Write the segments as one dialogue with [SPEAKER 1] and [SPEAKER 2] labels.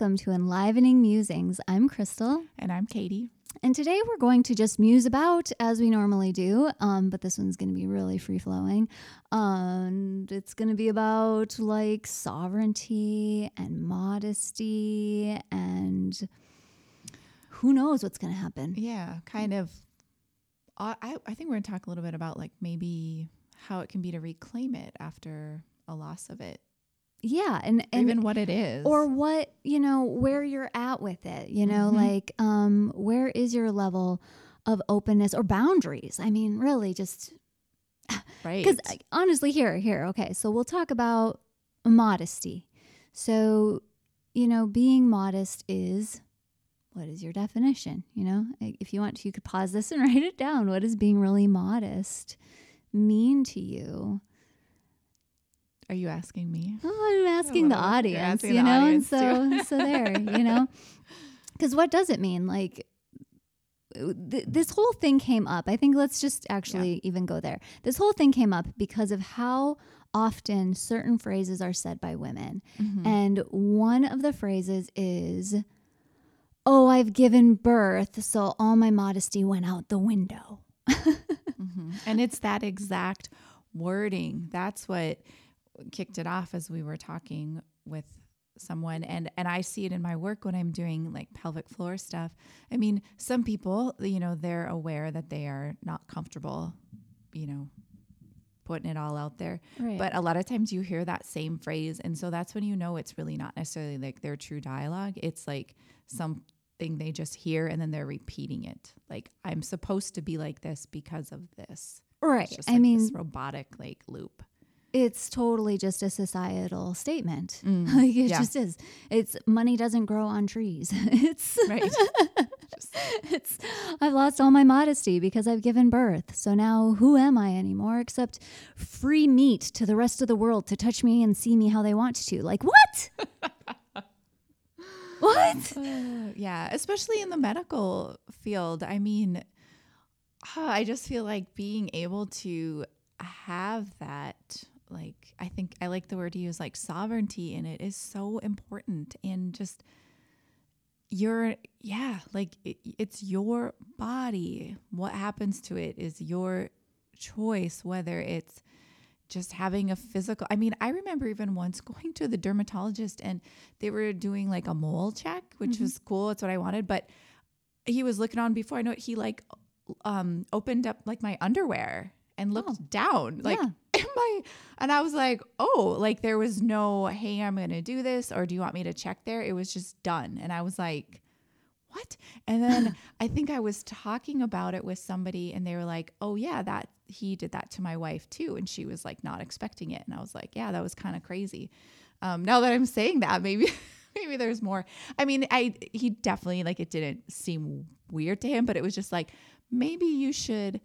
[SPEAKER 1] Welcome to Enlivening Musings. I'm Crystal.
[SPEAKER 2] And I'm Katie.
[SPEAKER 1] And today we're going to just muse about as we normally do, um, but this one's going to be really free flowing. and it's going to be about like sovereignty and modesty and who knows what's going to happen.
[SPEAKER 2] Yeah, kind of. I, I think we're going to talk a little bit about like maybe how it can be to reclaim it after a loss of it
[SPEAKER 1] yeah and, and
[SPEAKER 2] even what it is.
[SPEAKER 1] or what you know where you're at with it you know mm-hmm. like um where is your level of openness or boundaries? I mean really just
[SPEAKER 2] right.
[SPEAKER 1] Because honestly here here okay so we'll talk about modesty. So you know being modest is what is your definition you know? If you want to you could pause this and write it down. What does being really modest mean to you?
[SPEAKER 2] Are you asking me?
[SPEAKER 1] Oh, asking the audience, asking you know, and so so there, you know, because what does it mean? Like th- this whole thing came up. I think let's just actually yeah. even go there. This whole thing came up because of how often certain phrases are said by women, mm-hmm. and one of the phrases is. Oh, I've given birth, so all my modesty went out the window.
[SPEAKER 2] mm-hmm. And it's that exact wording. That's what kicked it off as we were talking with someone and and I see it in my work when I'm doing like pelvic floor stuff. I mean, some people, you know, they're aware that they are not comfortable, you know, putting it all out there. Right. But a lot of times you hear that same phrase and so that's when you know it's really not necessarily like their true dialogue. It's like something they just hear and then they're repeating it. Like I'm supposed to be like this because of this.
[SPEAKER 1] Right.
[SPEAKER 2] I
[SPEAKER 1] like mean,
[SPEAKER 2] robotic like loop
[SPEAKER 1] it's totally just a societal statement. Mm, like it yeah. just is. It's money doesn't grow on trees. it's right. it's I've lost all my modesty because I've given birth. So now who am I anymore except free meat to the rest of the world to touch me and see me how they want to. Like what? what?
[SPEAKER 2] Uh, yeah, especially in the medical field. I mean, I just feel like being able to have that like I think I like the word you use like sovereignty in it is so important and just your yeah like it, it's your body what happens to it is your choice whether it's just having a physical I mean I remember even once going to the dermatologist and they were doing like a mole check which mm-hmm. was cool it's what I wanted but he was looking on before I know it he like um opened up like my underwear and looked oh. down like yeah my and I was like, oh, like there was no, hey, I'm gonna do this, or do you want me to check there? It was just done. And I was like, what? And then I think I was talking about it with somebody and they were like, oh yeah, that he did that to my wife too. And she was like not expecting it. And I was like, yeah, that was kind of crazy. Um, now that I'm saying that, maybe maybe there's more. I mean, I he definitely like it didn't seem weird to him, but it was just like maybe you should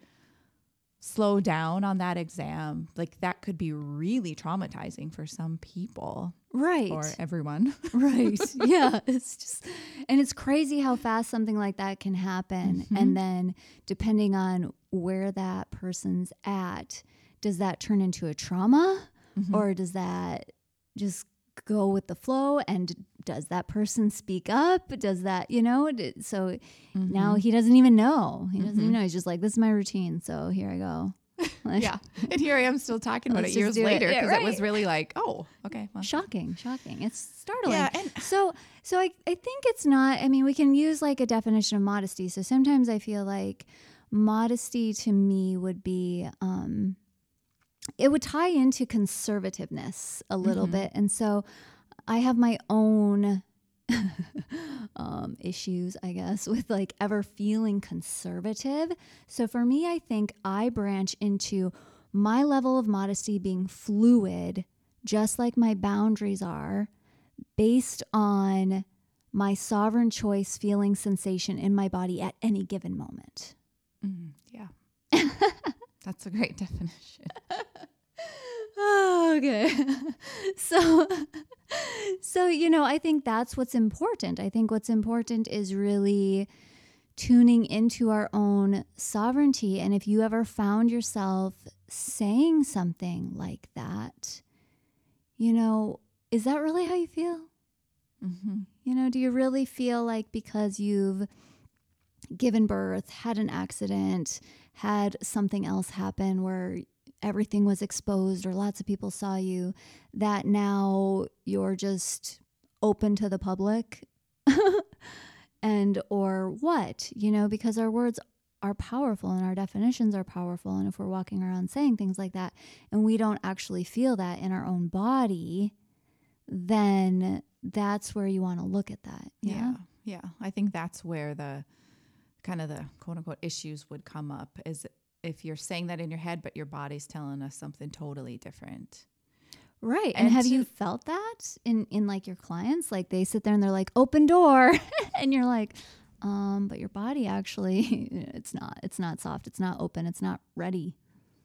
[SPEAKER 2] slow down on that exam, like that could be really traumatizing for some people.
[SPEAKER 1] Right.
[SPEAKER 2] Or everyone.
[SPEAKER 1] right. Yeah. It's just, and it's crazy how fast something like that can happen. Mm-hmm. And then depending on where that person's at, does that turn into a trauma mm-hmm. or does that just go with the flow and does that person speak up does that you know so mm-hmm. now he doesn't even know he doesn't mm-hmm. even know he's just like this is my routine so here i go
[SPEAKER 2] yeah and here i am still talking about it years later because it. Yeah, right. it was really like oh okay
[SPEAKER 1] well. shocking shocking it's startling yeah, and so so I, I think it's not i mean we can use like a definition of modesty so sometimes i feel like modesty to me would be um it would tie into conservativeness a little mm-hmm. bit. And so I have my own um, issues, I guess, with like ever feeling conservative. So for me, I think I branch into my level of modesty being fluid, just like my boundaries are, based on my sovereign choice feeling sensation in my body at any given moment.
[SPEAKER 2] Mm, yeah. That's a great definition.
[SPEAKER 1] Oh, okay. so so you know, I think that's what's important. I think what's important is really tuning into our own sovereignty and if you ever found yourself saying something like that, you know, is that really how you feel? Mm-hmm. You know, do you really feel like because you've given birth, had an accident, had something else happen where everything was exposed or lots of people saw you, that now you're just open to the public? and or what? You know, because our words are powerful and our definitions are powerful. And if we're walking around saying things like that and we don't actually feel that in our own body, then that's where you want to look at that.
[SPEAKER 2] Yeah? yeah. Yeah. I think that's where the kind of the quote unquote issues would come up is if you're saying that in your head, but your body's telling us something totally different.
[SPEAKER 1] Right. And, and have to, you felt that in, in like your clients? Like they sit there and they're like, open door. and you're like, um, but your body actually, it's not, it's not soft. It's not open. It's not ready.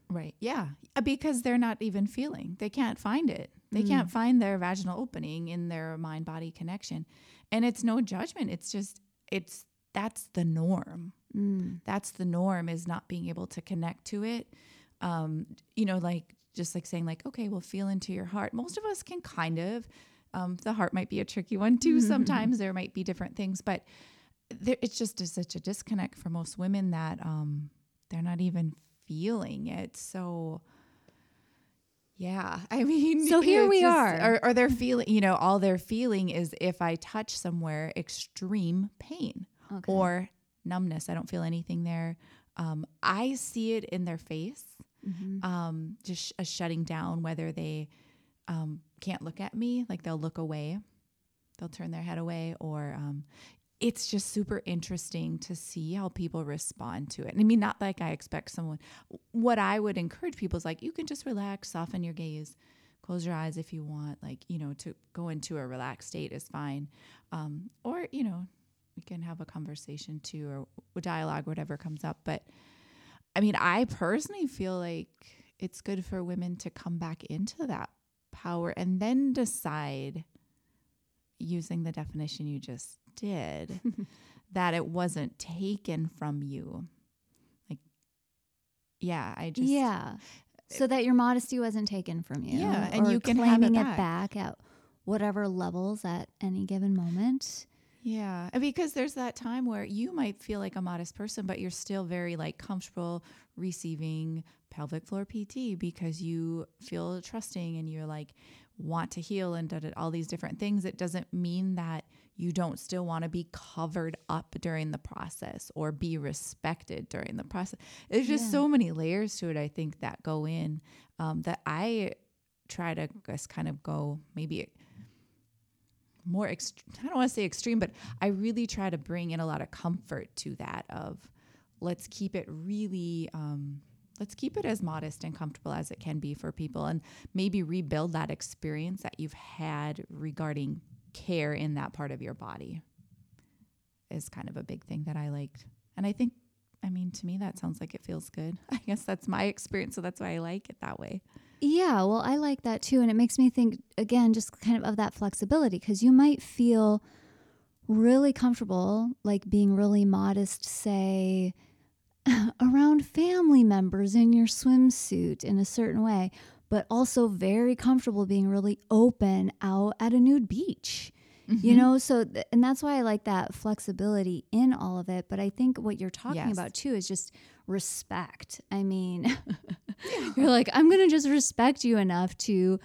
[SPEAKER 2] Right. Yeah. Uh, because they're not even feeling, they can't find it. They mm. can't find their vaginal opening in their mind body connection. And it's no judgment. It's just, it's, that's the norm. Mm. That's the norm is not being able to connect to it. Um, you know, like just like saying like, okay, well, feel into your heart. Most of us can kind of, um, the heart might be a tricky one too. Mm-hmm. Sometimes there might be different things, but there, it's just a, such a disconnect for most women that um, they're not even feeling it. So, yeah, I mean,
[SPEAKER 1] so here we just, are.
[SPEAKER 2] Or, or they're feeling, you know, all they're feeling is if I touch somewhere, extreme pain okay. or numbness. I don't feel anything there. Um, I see it in their face, mm-hmm. um, just a shutting down, whether they um, can't look at me, like they'll look away, they'll turn their head away, or um, it's just super interesting to see how people respond to it. And I mean, not like I expect someone, what I would encourage people is like, you can just relax, soften your gaze, close your eyes if you want, like, you know, to go into a relaxed state is fine. Um, or, you know, we can have a conversation too, or dialogue, whatever comes up. But I mean, I personally feel like it's good for women to come back into that power and then decide using the definition you just did that it wasn't taken from you. Like, yeah, I just.
[SPEAKER 1] Yeah. So that your modesty wasn't taken from you.
[SPEAKER 2] Yeah. And you can claiming
[SPEAKER 1] it back. it back at whatever levels at any given moment.
[SPEAKER 2] Yeah, because there's that time where you might feel like a modest person, but you're still very like comfortable receiving pelvic floor PT because you feel trusting and you're like want to heal and all these different things. It doesn't mean that you don't still want to be covered up during the process or be respected during the process. There's just yeah. so many layers to it, I think, that go in um, that I try to just kind of go maybe more, ext- I don't want to say extreme, but I really try to bring in a lot of comfort to that of let's keep it really, um, let's keep it as modest and comfortable as it can be for people and maybe rebuild that experience that you've had regarding care in that part of your body is kind of a big thing that I liked. And I think, I mean, to me, that sounds like it feels good. I guess that's my experience. So that's why I like it that way.
[SPEAKER 1] Yeah, well, I like that too. And it makes me think, again, just kind of of that flexibility because you might feel really comfortable, like being really modest, say, around family members in your swimsuit in a certain way but also very comfortable being really open out at a nude beach. Mm-hmm. You know, so th- and that's why I like that flexibility in all of it. But I think what you're talking yes. about too is just respect. I mean, you're like, I'm going to just respect you enough to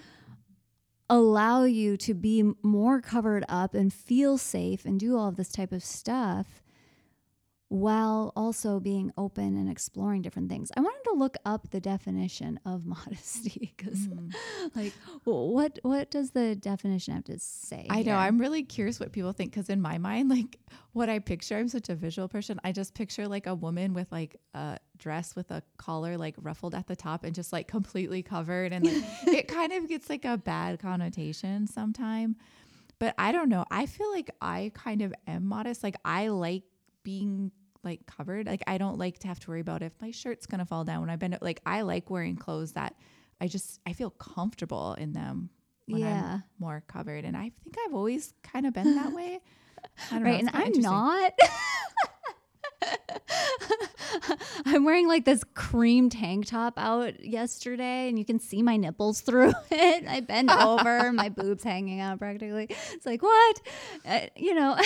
[SPEAKER 1] allow you to be more covered up and feel safe and do all of this type of stuff while also being open and exploring different things. I wanted to look up the definition of modesty because, mm. like, what what does the definition have to say?
[SPEAKER 2] I here? know I'm really curious what people think because in my mind, like, what I picture, I'm such a visual person. I just picture like a woman with like a dress with a collar like ruffled at the top and just like completely covered, and like it kind of gets like a bad connotation sometime. But I don't know. I feel like I kind of am modest. Like I like being like covered. Like I don't like to have to worry about if my shirt's gonna fall down when I bend. Like I like wearing clothes that I just I feel comfortable in them when yeah. I'm more covered. And I think I've always kind of been that way.
[SPEAKER 1] right, and I'm not. I'm wearing like this cream tank top out yesterday, and you can see my nipples through it. I bend over, my boobs hanging out practically. It's like what, uh, you know.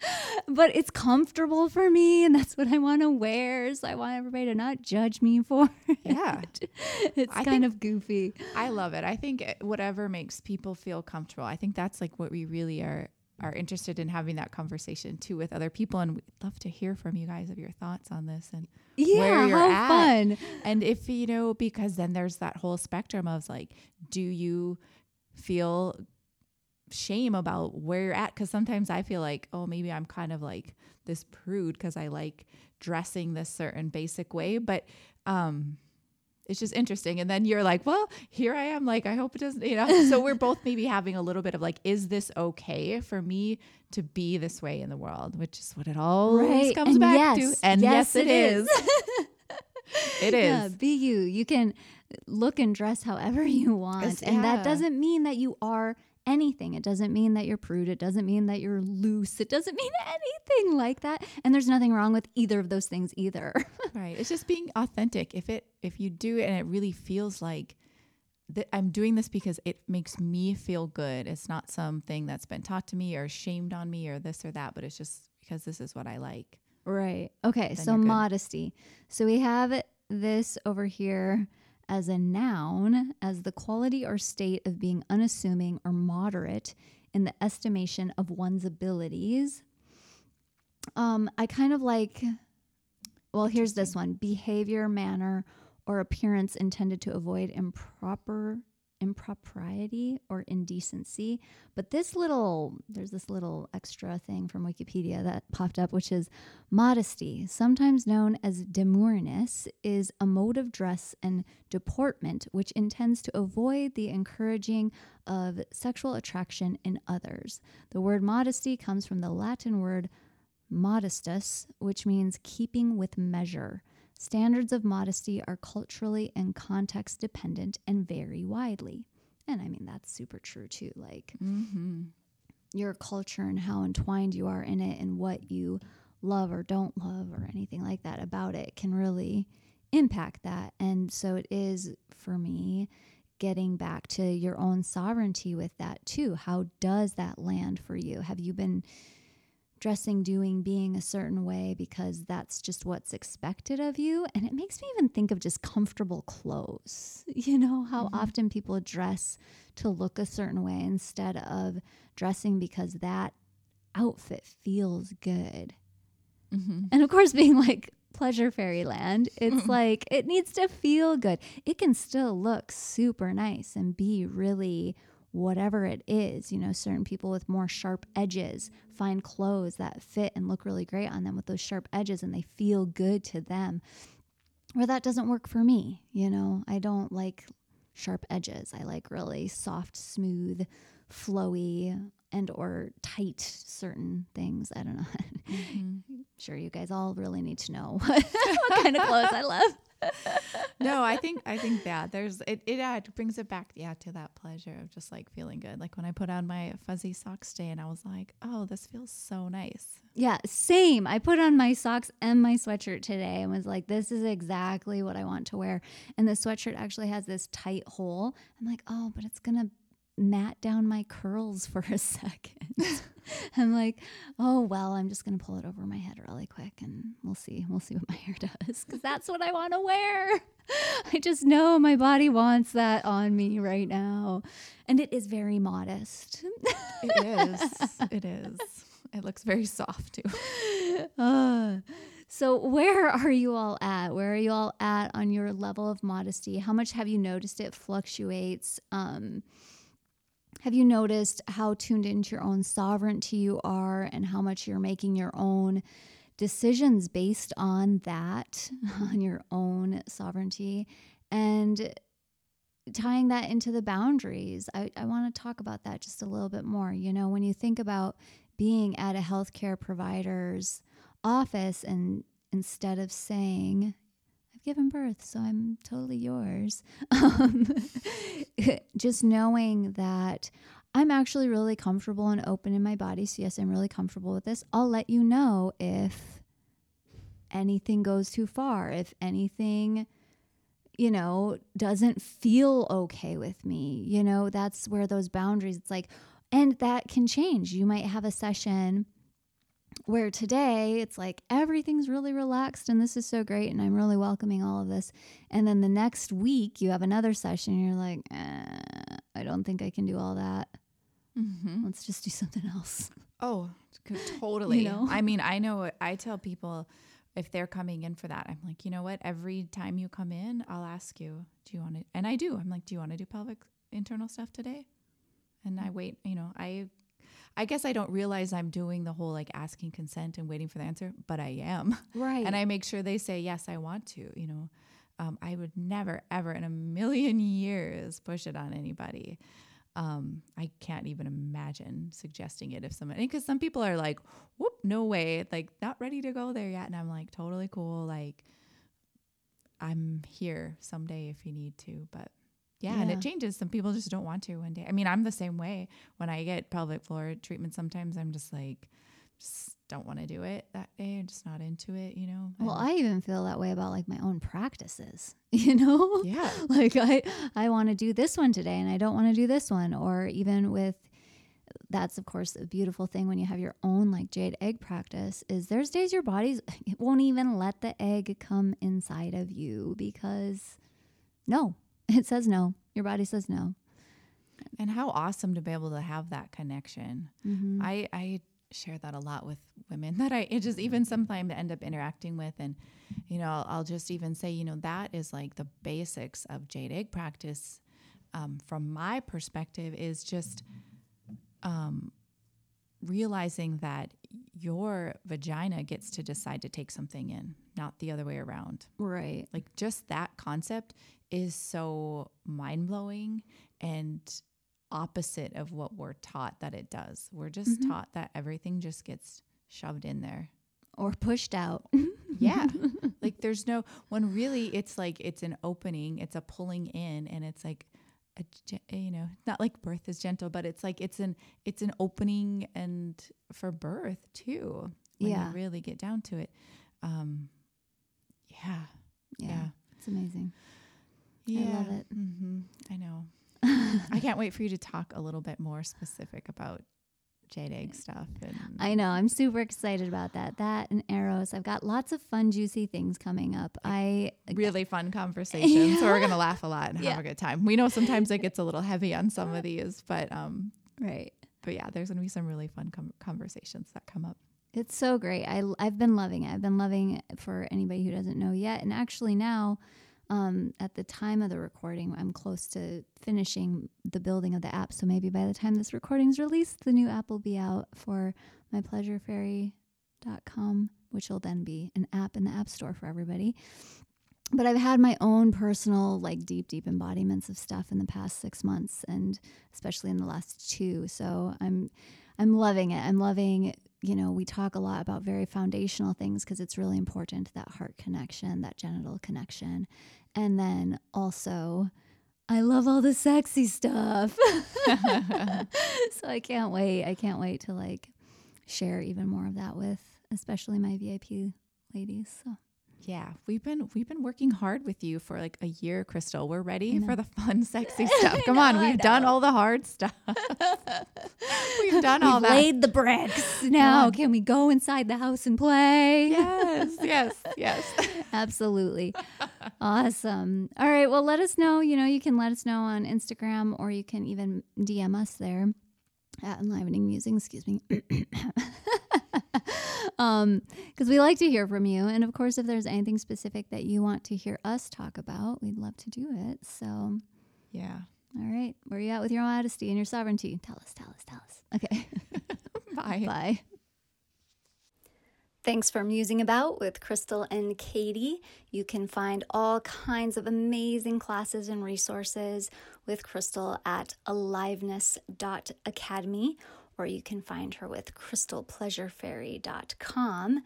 [SPEAKER 1] but it's comfortable for me and that's what I want to wear. So I want everybody to not judge me for it.
[SPEAKER 2] Yeah.
[SPEAKER 1] it's I kind of goofy.
[SPEAKER 2] I love it. I think whatever makes people feel comfortable. I think that's like what we really are are interested in having that conversation too with other people and we'd love to hear from you guys of your thoughts on this and
[SPEAKER 1] yeah, where you're how at. fun.
[SPEAKER 2] And if you know because then there's that whole spectrum of like do you feel shame about where you're at because sometimes I feel like, oh, maybe I'm kind of like this prude because I like dressing this certain basic way. But um it's just interesting. And then you're like, well, here I am. Like, I hope it doesn't, you know. so we're both maybe having a little bit of like, is this okay for me to be this way in the world? Which is what it always right. comes and back yes, to. And yes, yes it, it is. is. it is. Yeah,
[SPEAKER 1] be you. You can look and dress however you want. and that doesn't mean that you are anything. It doesn't mean that you're prude. It doesn't mean that you're loose. It doesn't mean anything like that. And there's nothing wrong with either of those things either.
[SPEAKER 2] right. It's just being authentic. If it if you do it and it really feels like that I'm doing this because it makes me feel good. It's not something that's been taught to me or shamed on me or this or that, but it's just because this is what I like.
[SPEAKER 1] Right. Okay. so modesty. So we have this over here as a noun as the quality or state of being unassuming or moderate in the estimation of one's abilities. Um, I kind of like, well, here's this one behavior, manner, or appearance intended to avoid improper impropriety or indecency. But this little, there's this little extra thing from Wikipedia that popped up, which is modesty, sometimes known as demureness, is a mode of dress and deportment which intends to avoid the encouraging of sexual attraction in others. The word modesty comes from the Latin word modestus, which means keeping with measure. Standards of modesty are culturally and context dependent and vary widely. And I mean, that's super true too. Like mm-hmm. your culture and how entwined you are in it and what you love or don't love or anything like that about it can really impact that. And so it is for me getting back to your own sovereignty with that too. How does that land for you? Have you been dressing, doing, being a certain way because that's just what's expected of you. And it makes me even think of just comfortable clothes. You know, how mm-hmm. often people dress to look a certain way instead of dressing because that outfit feels good. Mm-hmm. And of course, being like pleasure fairyland, it's like it needs to feel good. It can still look super nice and be really whatever it is. You know, certain people with more sharp edges find clothes that fit and look really great on them with those sharp edges and they feel good to them. Or that doesn't work for me. You know, I don't like sharp edges. I like really soft, smooth, flowy and or tight certain things. I don't know. Mm-hmm. Sure you guys all really need to know what, kind of clothes I love
[SPEAKER 2] no, I think I think that there's it. It, yeah, it brings it back, yeah, to that pleasure of just like feeling good. Like when I put on my fuzzy socks today, and I was like, oh, this feels so nice.
[SPEAKER 1] Yeah, same. I put on my socks and my sweatshirt today, and was like, this is exactly what I want to wear. And the sweatshirt actually has this tight hole. I'm like, oh, but it's gonna mat down my curls for a second. I'm like, oh well, I'm just gonna pull it over my head really quick, and we'll see. We'll see what my hair does, because that's what I want to wear. I just know my body wants that on me right now, and it is very modest.
[SPEAKER 2] it is. It is. It looks very soft too. Uh,
[SPEAKER 1] so, where are you all at? Where are you all at on your level of modesty? How much have you noticed it fluctuates? Um, have you noticed how tuned into your own sovereignty you are and how much you're making your own decisions based on that, on your own sovereignty? And tying that into the boundaries, I, I want to talk about that just a little bit more. You know, when you think about being at a healthcare provider's office and instead of saying, given birth, so I'm totally yours. Um, just knowing that I'm actually really comfortable and open in my body. So, yes, I'm really comfortable with this. I'll let you know if anything goes too far, if anything, you know, doesn't feel okay with me, you know, that's where those boundaries, it's like, and that can change. You might have a session where today it's like everything's really relaxed and this is so great and I'm really welcoming all of this. And then the next week you have another session and you're like, eh, I don't think I can do all that. Mm-hmm. Let's just do something else.
[SPEAKER 2] Oh, totally. you know? I mean, I know I tell people if they're coming in for that, I'm like, you know what? Every time you come in, I'll ask you, do you want to? And I do. I'm like, do you want to do pelvic internal stuff today? And I wait, you know, I I guess I don't realize I'm doing the whole like asking consent and waiting for the answer, but I am.
[SPEAKER 1] Right.
[SPEAKER 2] And I make sure they say, yes, I want to, you know. Um, I would never, ever in a million years push it on anybody. Um, I can't even imagine suggesting it if somebody, because some people are like, whoop, no way, like not ready to go there yet. And I'm like, totally cool. Like, I'm here someday if you need to, but yeah, yeah, and it changes. Some people just don't want to one day. I mean, I'm the same way. When I get pelvic floor treatment, sometimes I'm just like, just don't want to do it that day. I'm just not into it, you know.
[SPEAKER 1] Well, I even feel that way about like my own practices, you know.
[SPEAKER 2] Yeah.
[SPEAKER 1] like I I want to do this one today, and I don't want to do this one, or even with. That's of course a beautiful thing when you have your own like jade egg practice is there's days your body's it won't even let the egg come inside of you because no It says no. Your body says no.
[SPEAKER 2] And how awesome to be able to have that connection. Mm-hmm. I, I share that a lot with women that I it just even sometimes end up interacting with. And, you know, I'll, I'll, just even say, you know, that is like the basics of jade egg practice. Um, from my perspective, is just um, realizing that your vagina gets to decide to take something in, not the other way around.
[SPEAKER 1] Right.
[SPEAKER 2] Like just that concept is so mind blowing and opposite of what we're taught that it does. We're just mm-hmm. taught that everything just gets shoved in there
[SPEAKER 1] or pushed out.
[SPEAKER 2] yeah. Like there's no, when really it's like it's an opening, it's a pulling in, and it's like, a, you know, not like birth is gentle, but it's like it's an it's an opening and for birth too. When yeah. you really get down to it. Um, yeah.
[SPEAKER 1] yeah. Yeah. It's amazing. Yeah. I love it.
[SPEAKER 2] Mm-hmm. I know. I can't wait for you to talk a little bit more specific about jade egg stuff. And
[SPEAKER 1] I know. I'm super excited about that. That and arrows. I've got lots of fun, juicy things coming up. I
[SPEAKER 2] really fun conversations. Yeah. So we're gonna laugh a lot and yeah. have a good time. We know sometimes it gets a little heavy on some of these, but um,
[SPEAKER 1] right.
[SPEAKER 2] But yeah, there's gonna be some really fun com- conversations that come up.
[SPEAKER 1] It's so great. I I've been loving it. I've been loving it for anybody who doesn't know yet, and actually now um, at the time of the recording, I'm close to finishing the building of the app. So maybe by the time this recording is released, the new app will be out for mypleasurefairy.com, which will then be an app in the App Store for everybody. But I've had my own personal, like deep, deep embodiments of stuff in the past six months, and especially in the last two. So I'm, I'm loving it. I'm loving you know, we talk a lot about very foundational things because it's really important that heart connection, that genital connection. And then also, I love all the sexy stuff. so I can't wait. I can't wait to like share even more of that with especially my VIP ladies. So
[SPEAKER 2] yeah, we've been we've been working hard with you for like a year, Crystal. We're ready for the fun, sexy stuff. Come know, on, we've done all the hard stuff. we've done we've all that.
[SPEAKER 1] Laid the bricks. Now, can we go inside the house and play?
[SPEAKER 2] Yes, yes, yes.
[SPEAKER 1] Absolutely. awesome. All right. Well, let us know. You know, you can let us know on Instagram or you can even DM us there at Enlivening Musings. Excuse me um, because we like to hear from you. And of course, if there's anything specific that you want to hear us talk about, we'd love to do it. So,
[SPEAKER 2] yeah.
[SPEAKER 1] All right. Where are you at with your modesty and your sovereignty? Tell us, tell us, tell us. Okay.
[SPEAKER 2] Bye.
[SPEAKER 1] Bye. Thanks for musing about with Crystal and Katie. You can find all kinds of amazing classes and resources with Crystal at aliveness.academy or you can find her with crystalpleasurefairy.com.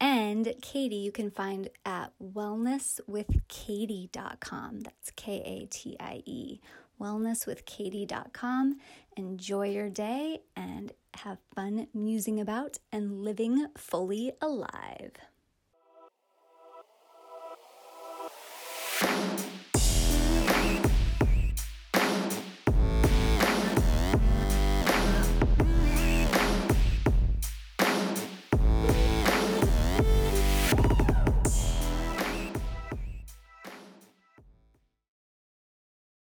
[SPEAKER 1] And Katie, you can find at wellnesswithkatie.com. That's K A T I E. Wellnesswithkatie.com. Enjoy your day and have fun musing about and living fully alive.